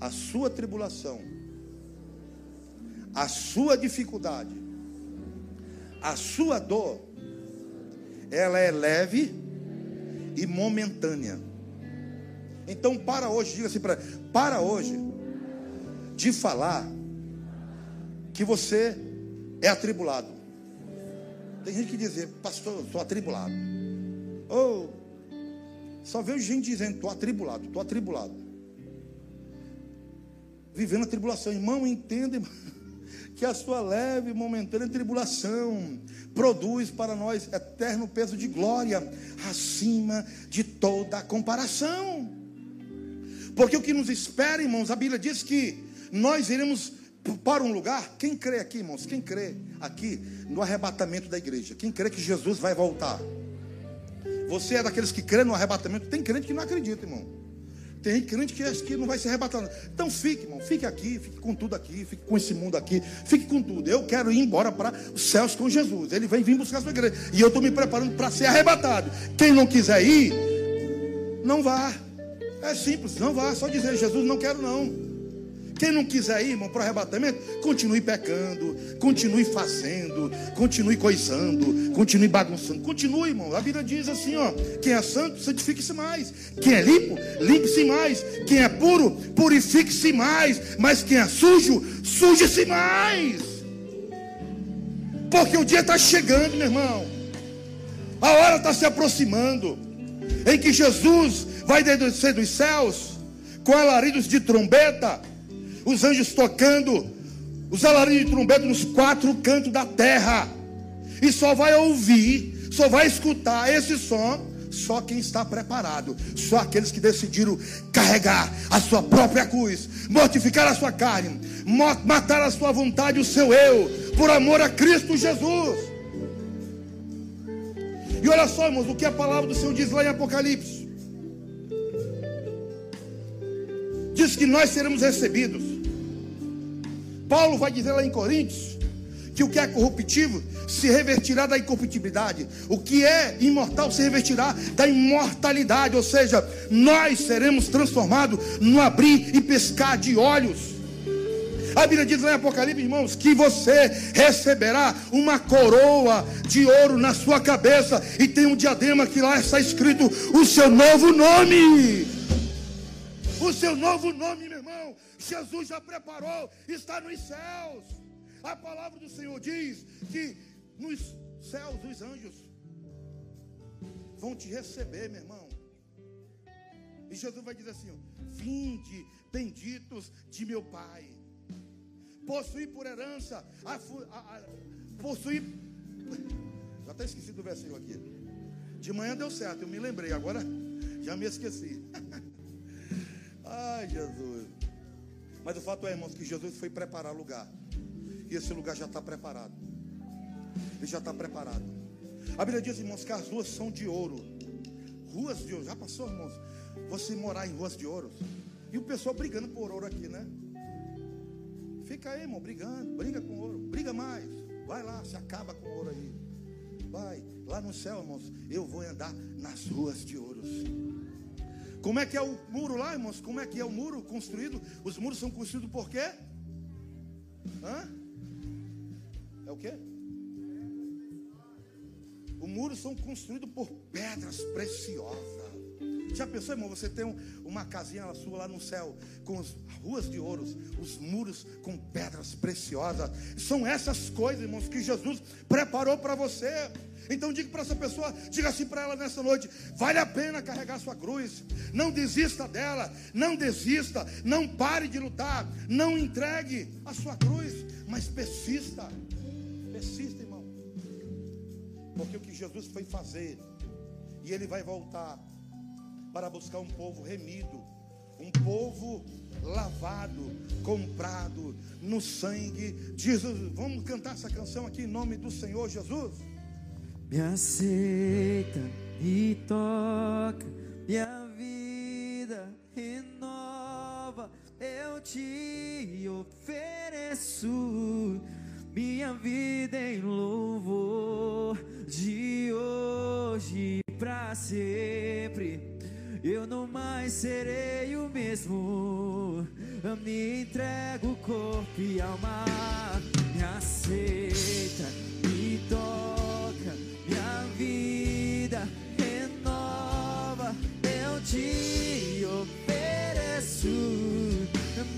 A sua tribulação, a sua dificuldade, a sua dor, ela é leve e momentânea. Então, para hoje, diga assim para Para hoje de falar que você é atribulado. Tem gente que diz, pastor, estou atribulado. Ou oh, só vejo gente dizendo, estou atribulado, estou atribulado. Vivendo a tribulação. Irmão, entenda que a sua leve e momentânea tribulação produz para nós eterno peso de glória acima de toda comparação. Porque o que nos espera, irmãos, a Bíblia diz que nós iremos para um lugar, quem crê aqui, irmãos, quem crê aqui no arrebatamento da igreja, quem crê que Jesus vai voltar. Você é daqueles que crê no arrebatamento, tem crente que não acredita, irmão. Tem crente que acha que não vai ser arrebatado. Então fique, irmão, fique aqui, fique com tudo aqui, fique com esse mundo aqui, fique com tudo. Eu quero ir embora para os céus com Jesus. Ele vem vir buscar a sua igreja. E eu estou me preparando para ser arrebatado. Quem não quiser ir, não vá. É simples, não vá. Só dizer, Jesus, não quero não. Quem não quiser ir, irmão, para o arrebatamento, continue pecando, continue fazendo, continue coisando, continue bagunçando. Continue, irmão. A Bíblia diz assim, ó: quem é santo, santifique-se mais. Quem é limpo, limpe-se mais. Quem é puro, purifique-se mais. Mas quem é sujo, suje-se mais. Porque o dia está chegando, meu irmão. A hora está se aproximando. Em que Jesus vai descer dos céus com alaridos de trombeta os anjos tocando, os alaridos de trombeta nos quatro cantos da terra, e só vai ouvir, só vai escutar esse som só quem está preparado, só aqueles que decidiram carregar a sua própria cruz, mortificar a sua carne, matar a sua vontade, o seu eu, por amor a Cristo Jesus. E olha só, irmãos, o que a palavra do Senhor diz lá em Apocalipse. Diz que nós seremos recebidos Paulo vai dizer lá em Coríntios que o que é corruptível se revertirá da incorruptibilidade, o que é imortal se revertirá da imortalidade, ou seja, nós seremos transformados no abrir e pescar de olhos. A Bíblia diz lá em Apocalipse, irmãos, que você receberá uma coroa de ouro na sua cabeça e tem um diadema que lá está escrito o seu novo nome. O seu novo nome, meu irmão. Jesus já preparou, está nos céus. A palavra do Senhor diz que nos céus os anjos vão te receber, meu irmão. E Jesus vai dizer assim: Vinde, benditos de meu Pai. Possuir por herança, a, a, a, possuir. Já até esqueci do versículo aqui. De manhã deu certo, eu me lembrei, agora já me esqueci. Ai, Jesus. Mas o fato é, irmãos, que Jesus foi preparar lugar. E esse lugar já está preparado. Ele já está preparado. A Bíblia diz, irmãos, que as ruas são de ouro. Ruas de ouro. Já passou, irmãos? Você morar em ruas de ouro. E o pessoal brigando por ouro aqui, né? Fica aí, irmão, brigando. Briga com ouro. Briga mais. Vai lá, se acaba com ouro aí. Vai. Lá no céu, irmãos, eu vou andar nas ruas de ouros. Como é que é o muro lá, irmãos? Como é que é o muro construído? Os muros são construídos por quê? Hã? É o quê? Os muros são construídos por pedras preciosas. Já pensou, irmão? Você tem um, uma casinha sua lá no céu, com as ruas de ouros, os muros com pedras preciosas. São essas coisas, irmãos, que Jesus preparou para você. Então diga para essa pessoa, diga assim para ela nessa noite: vale a pena carregar sua cruz. Não desista dela, não desista, não pare de lutar, não entregue a sua cruz, mas persista. Persista, irmão. Porque o que Jesus foi fazer, e ele vai voltar para buscar um povo remido, um povo lavado, comprado no sangue de Jesus. Vamos cantar essa canção aqui em nome do Senhor Jesus. Me aceita e toca, minha vida renova, eu te ofereço minha vida em louvor de hoje para sempre. Mais serei o mesmo. Eu me entrego corpo e alma. Me aceita, me toca, minha vida renova. Eu te ofereço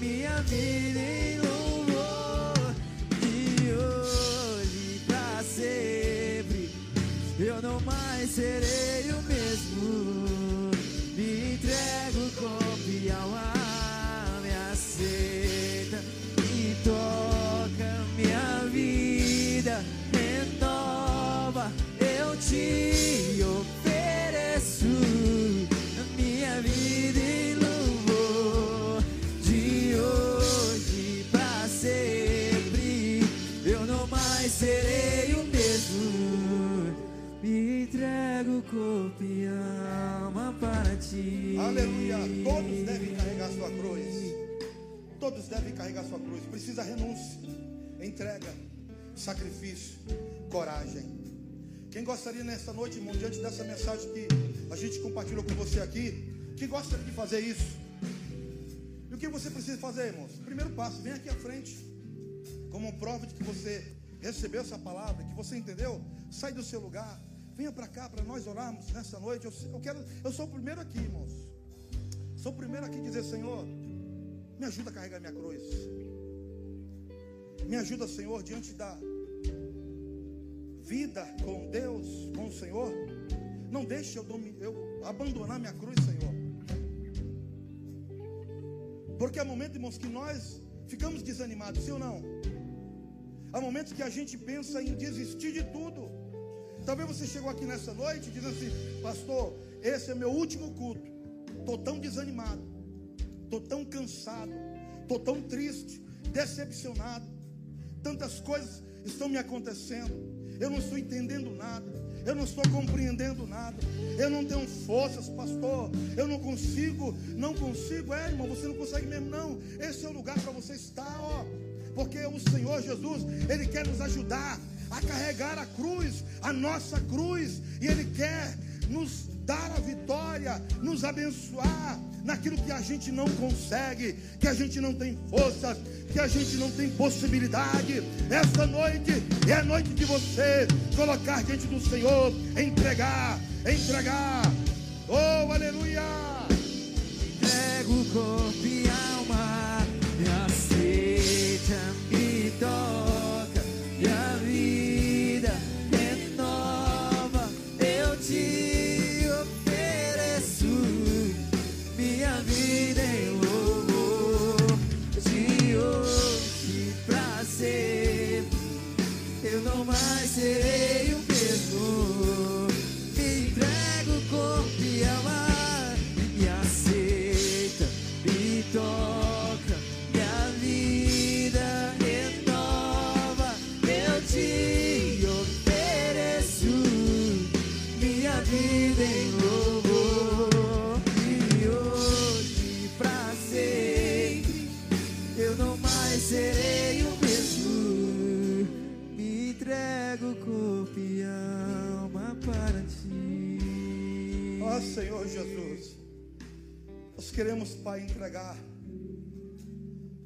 minha vida em louvor de hoje pra sempre. Eu não mais serei ti. Aleluia. Todos devem carregar sua cruz. Todos devem carregar sua cruz. Precisa renúncia, entrega, sacrifício, coragem. Quem gostaria nessa noite, irmão, diante dessa mensagem que a gente compartilhou com você aqui, que gostaria de fazer isso? E o que você precisa fazer, irmãos? Primeiro passo, vem aqui à frente, como prova de que você recebeu essa palavra, que você entendeu. Sai do seu lugar, venha para cá para nós orarmos nessa noite. Eu, eu quero, eu sou o primeiro aqui, irmãos. Sou o primeiro aqui a dizer, Senhor, me ajuda a carregar minha cruz. Me ajuda, Senhor, diante da vida com Deus, com o Senhor. Não deixe eu, eu abandonar minha cruz, Senhor. Porque há momentos, irmãos, que nós ficamos desanimados, sim ou não? Há momentos que a gente pensa em desistir de tudo. Talvez você chegou aqui nessa noite dizendo assim, pastor, esse é meu último culto. Estou tão desanimado, estou tão cansado, estou tão triste, decepcionado. Tantas coisas estão me acontecendo. Eu não estou entendendo nada. Eu não estou compreendendo nada. Eu não tenho forças, pastor. Eu não consigo, não consigo. É, irmão, você não consegue mesmo, não. Esse é o lugar para você estar, ó. Porque o Senhor Jesus, Ele quer nos ajudar a carregar a cruz, a nossa cruz, e Ele quer nos dar a vitória, nos abençoar naquilo que a gente não consegue, que a gente não tem forças, que a gente não tem possibilidade. Esta noite é a noite de você colocar diante do Senhor, entregar, entregar. Oh, aleluia! Entrego o corpo e alma, me aceita, me toca, serei o mesmo. Queremos, Pai, entregar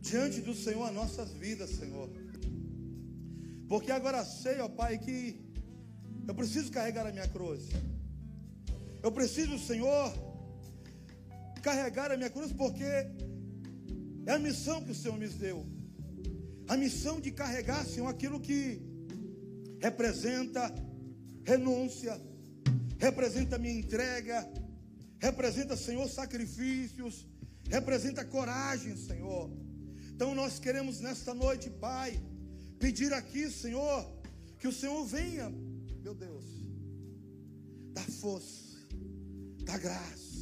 diante do Senhor as nossas vidas, Senhor. Porque agora sei, ó Pai, que eu preciso carregar a minha cruz. Eu preciso, Senhor, carregar a minha cruz, porque é a missão que o Senhor me deu. A missão de carregar, Senhor, aquilo que representa renúncia, representa minha entrega, representa, Senhor, sacrifícios, representa coragem, Senhor. Então nós queremos nesta noite, Pai, pedir aqui, Senhor, que o Senhor venha, meu Deus, dar força, dar graça.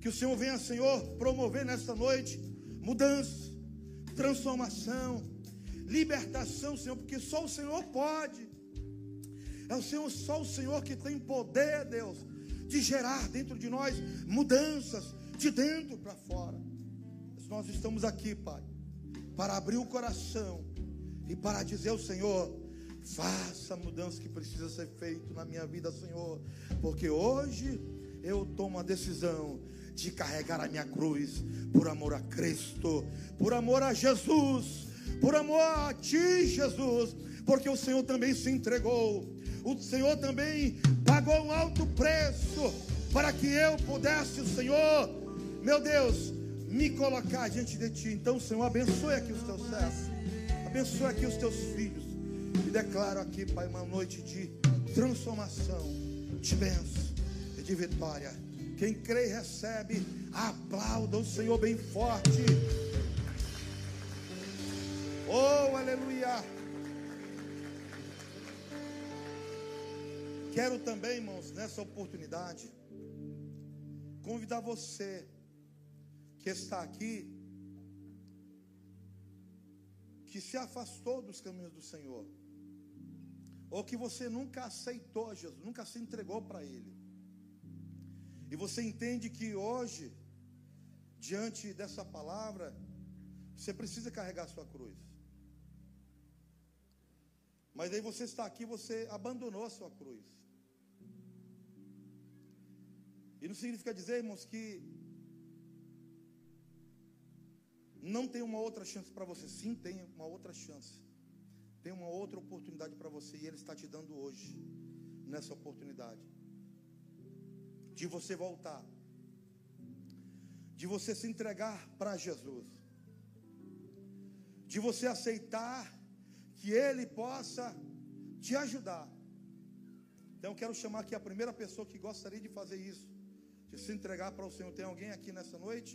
Que o Senhor venha, Senhor, promover nesta noite mudança, transformação, libertação, Senhor, porque só o Senhor pode. É o Senhor, só o Senhor que tem poder, Deus, de gerar dentro de nós mudanças de dentro para fora. Mas nós estamos aqui, Pai, para abrir o coração e para dizer ao Senhor: faça a mudança que precisa ser feita na minha vida, Senhor, porque hoje eu tomo a decisão de carregar a minha cruz por amor a Cristo, por amor a Jesus, por amor a Ti, Jesus, porque o Senhor também se entregou, o Senhor também pagou um alto preço para que eu pudesse, o Senhor, meu Deus, me colocar diante de Ti. Então, Senhor, abençoe aqui os Teus servos, abençoe aqui os Teus filhos, e declaro aqui, Pai, uma noite de transformação, de bênção e de vitória. Quem crê e recebe, aplauda o Senhor bem forte. Oh, aleluia. Quero também, irmãos, nessa oportunidade, convidar você que está aqui, que se afastou dos caminhos do Senhor, ou que você nunca aceitou Jesus, nunca se entregou para Ele. E você entende que hoje, diante dessa palavra, você precisa carregar a sua cruz. Mas aí você está aqui, você abandonou a sua cruz. E não significa dizer, irmãos, que não tem uma outra chance para você. Sim, tem uma outra chance. Tem uma outra oportunidade para você e Ele está te dando hoje, nessa oportunidade, de você voltar, de você se entregar para Jesus, de você aceitar que Ele possa te ajudar. Então eu quero chamar aqui a primeira pessoa que gostaria de fazer isso, se entregar para o Senhor. Tem alguém aqui nessa noite?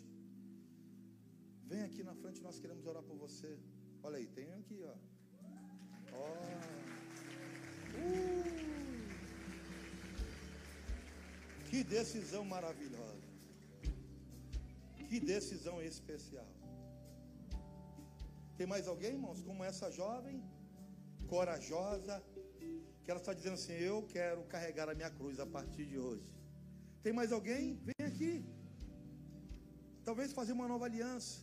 Vem aqui na frente, nós queremos orar por você. Olha aí, tem um aqui, ó. Oh. Uh. Que decisão maravilhosa. Que decisão especial. Tem mais alguém, irmãos, como essa jovem, corajosa, que ela está dizendo assim: Eu quero carregar a minha cruz a partir de hoje. Tem mais alguém? Vem aqui. Talvez fazer uma nova aliança,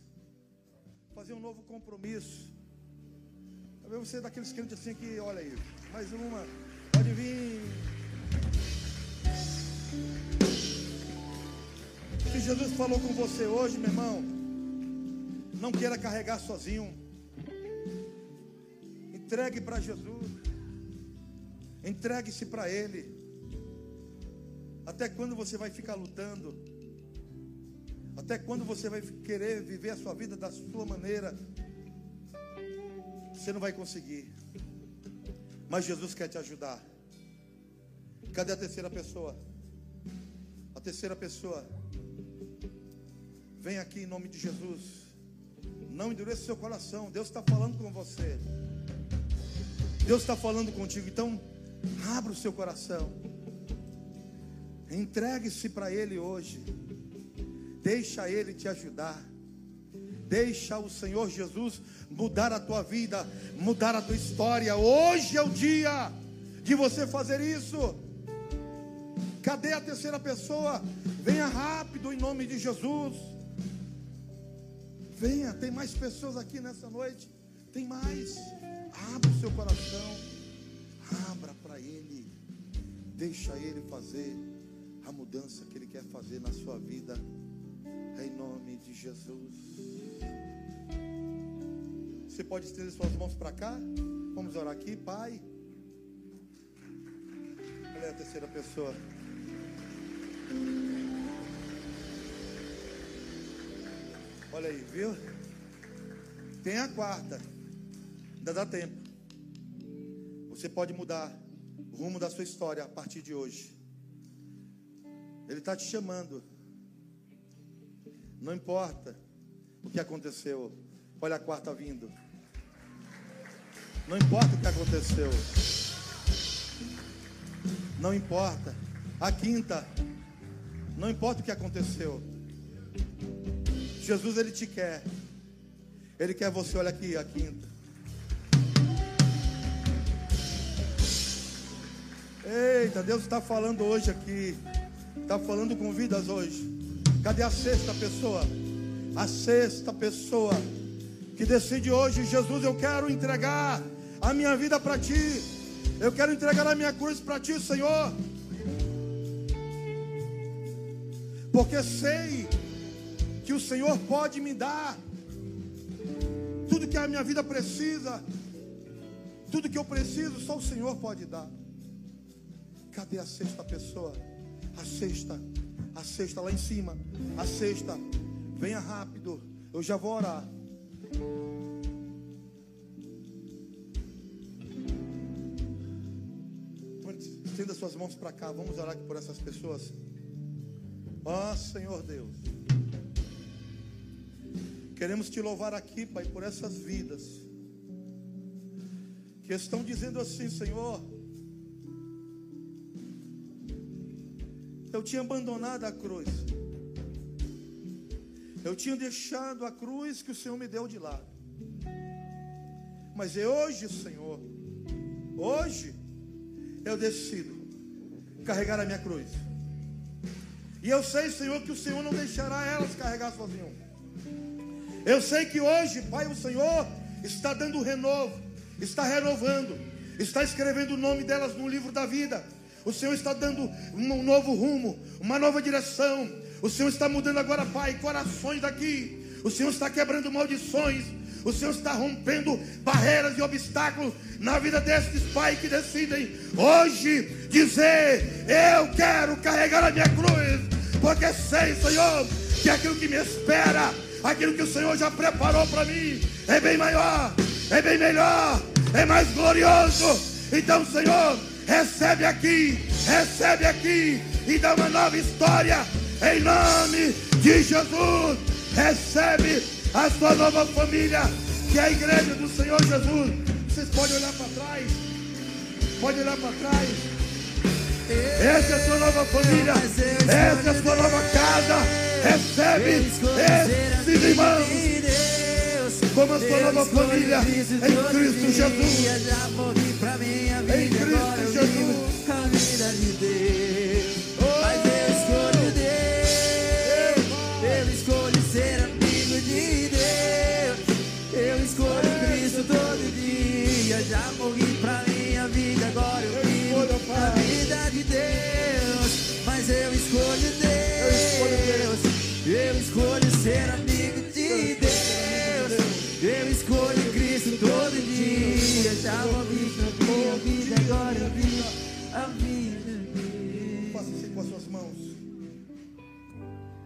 fazer um novo compromisso. Talvez você é daqueles crentes assim que, olha aí, mais uma, pode vir. Se Jesus falou com você hoje, meu irmão, não queira carregar sozinho. Entregue para Jesus. Entregue-se para Ele. Até quando você vai ficar lutando? Até quando você vai querer viver a sua vida da sua maneira? Você não vai conseguir. Mas Jesus quer te ajudar. Cadê a terceira pessoa? A terceira pessoa. Vem aqui em nome de Jesus. Não endureça seu coração. Deus está falando com você. Deus está falando contigo. Então, abra o seu coração. Entregue-se para Ele hoje. Deixa Ele te ajudar. Deixa o Senhor Jesus mudar a tua vida, mudar a tua história. Hoje é o dia de você fazer isso. Cadê a terceira pessoa? Venha rápido em nome de Jesus. Venha, tem mais pessoas aqui nessa noite. Tem mais. Abra o seu coração. Abra para Ele. Deixa Ele fazer a mudança que Ele quer fazer na sua vida. Em nome de Jesus. Você pode estender suas mãos para cá? Vamos orar aqui, Pai. Olha a terceira pessoa. Olha aí, viu? Tem a quarta. Ainda dá tempo. Você pode mudar o rumo da sua história a partir de hoje. Ele está te chamando. Não importa o que aconteceu. Olha a quarta vindo. Não importa o que aconteceu. Não importa. A quinta. Não importa o que aconteceu. Jesus ele te quer. Ele quer você, olha aqui, a quinta. Eita, Deus está falando hoje aqui. Está falando com vidas hoje. Cadê a sexta pessoa? A sexta pessoa que decide hoje, Jesus, eu quero entregar a minha vida para ti. Eu quero entregar a minha cruz para ti, Senhor. Porque sei que o Senhor pode me dar tudo que a minha vida precisa. Tudo que eu preciso, só o Senhor pode dar. Cadê a sexta pessoa? A sexta a sexta lá em cima. A sexta. Venha rápido. Eu já vou orar. Estenda suas mãos para cá. Vamos orar aqui por essas pessoas. Ó oh, Senhor Deus. Queremos te louvar aqui, Pai, por essas vidas que estão dizendo assim, Senhor. Eu tinha abandonado a cruz. Eu tinha deixado a cruz que o Senhor me deu de lado. Mas é hoje, Senhor, hoje eu decido carregar a minha cruz. E eu sei, Senhor, que o Senhor não deixará elas carregar sozinho. Eu sei que hoje, Pai, o Senhor está dando renovo, está renovando, está escrevendo o nome delas no livro da vida. O Senhor está dando um novo rumo, uma nova direção. O Senhor está mudando agora, Pai, corações daqui. O Senhor está quebrando maldições. O Senhor está rompendo barreiras e obstáculos na vida destes pais que decidem hoje dizer: Eu quero carregar a minha cruz, porque sei, Senhor, que aquilo que me espera, aquilo que o Senhor já preparou para mim, é bem maior, é bem melhor, é mais glorioso. Então, Senhor, recebe aqui, recebe aqui e dá uma nova história em nome de Jesus. Recebe a sua nova família, que é a igreja do Senhor Jesus. Vocês podem olhar para trás, pode olhar para trás. Essa é a sua nova família, essa é a sua nova casa. Recebe esses irmãos como a sua nova família em Cristo Jesus. Em Cristo Jesus.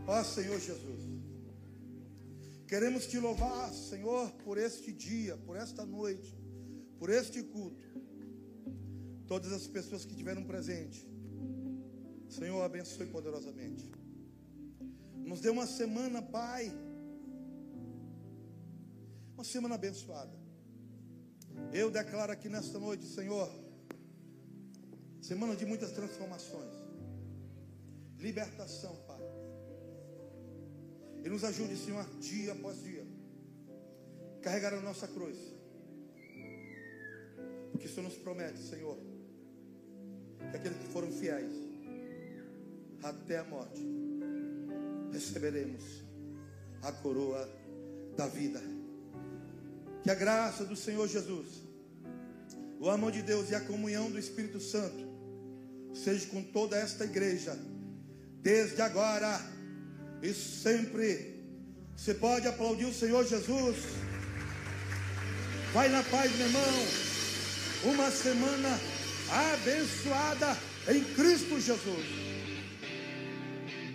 Ó Senhor Jesus. Queremos te louvar, Senhor, por este dia, por esta noite, por este culto. Todas as pessoas que tiveram presente. Senhor, abençoe poderosamente. Nos dê uma semana, Pai. Uma semana abençoada. Eu declaro aqui nesta noite, Senhor, semana de muitas transformações, libertação. E nos ajude, Senhor, dia após dia, carregar a nossa cruz. Porque o Senhor nos promete, Senhor, que aqueles que foram fiéis até a morte, receberemos a coroa da vida. Que a graça do Senhor Jesus, o amor de Deus e a comunhão do Espírito Santo seja com toda esta igreja, desde agora e sempre. Você pode aplaudir o Senhor Jesus. Vai na paz, meu irmão. Uma semana abençoada em Cristo Jesus.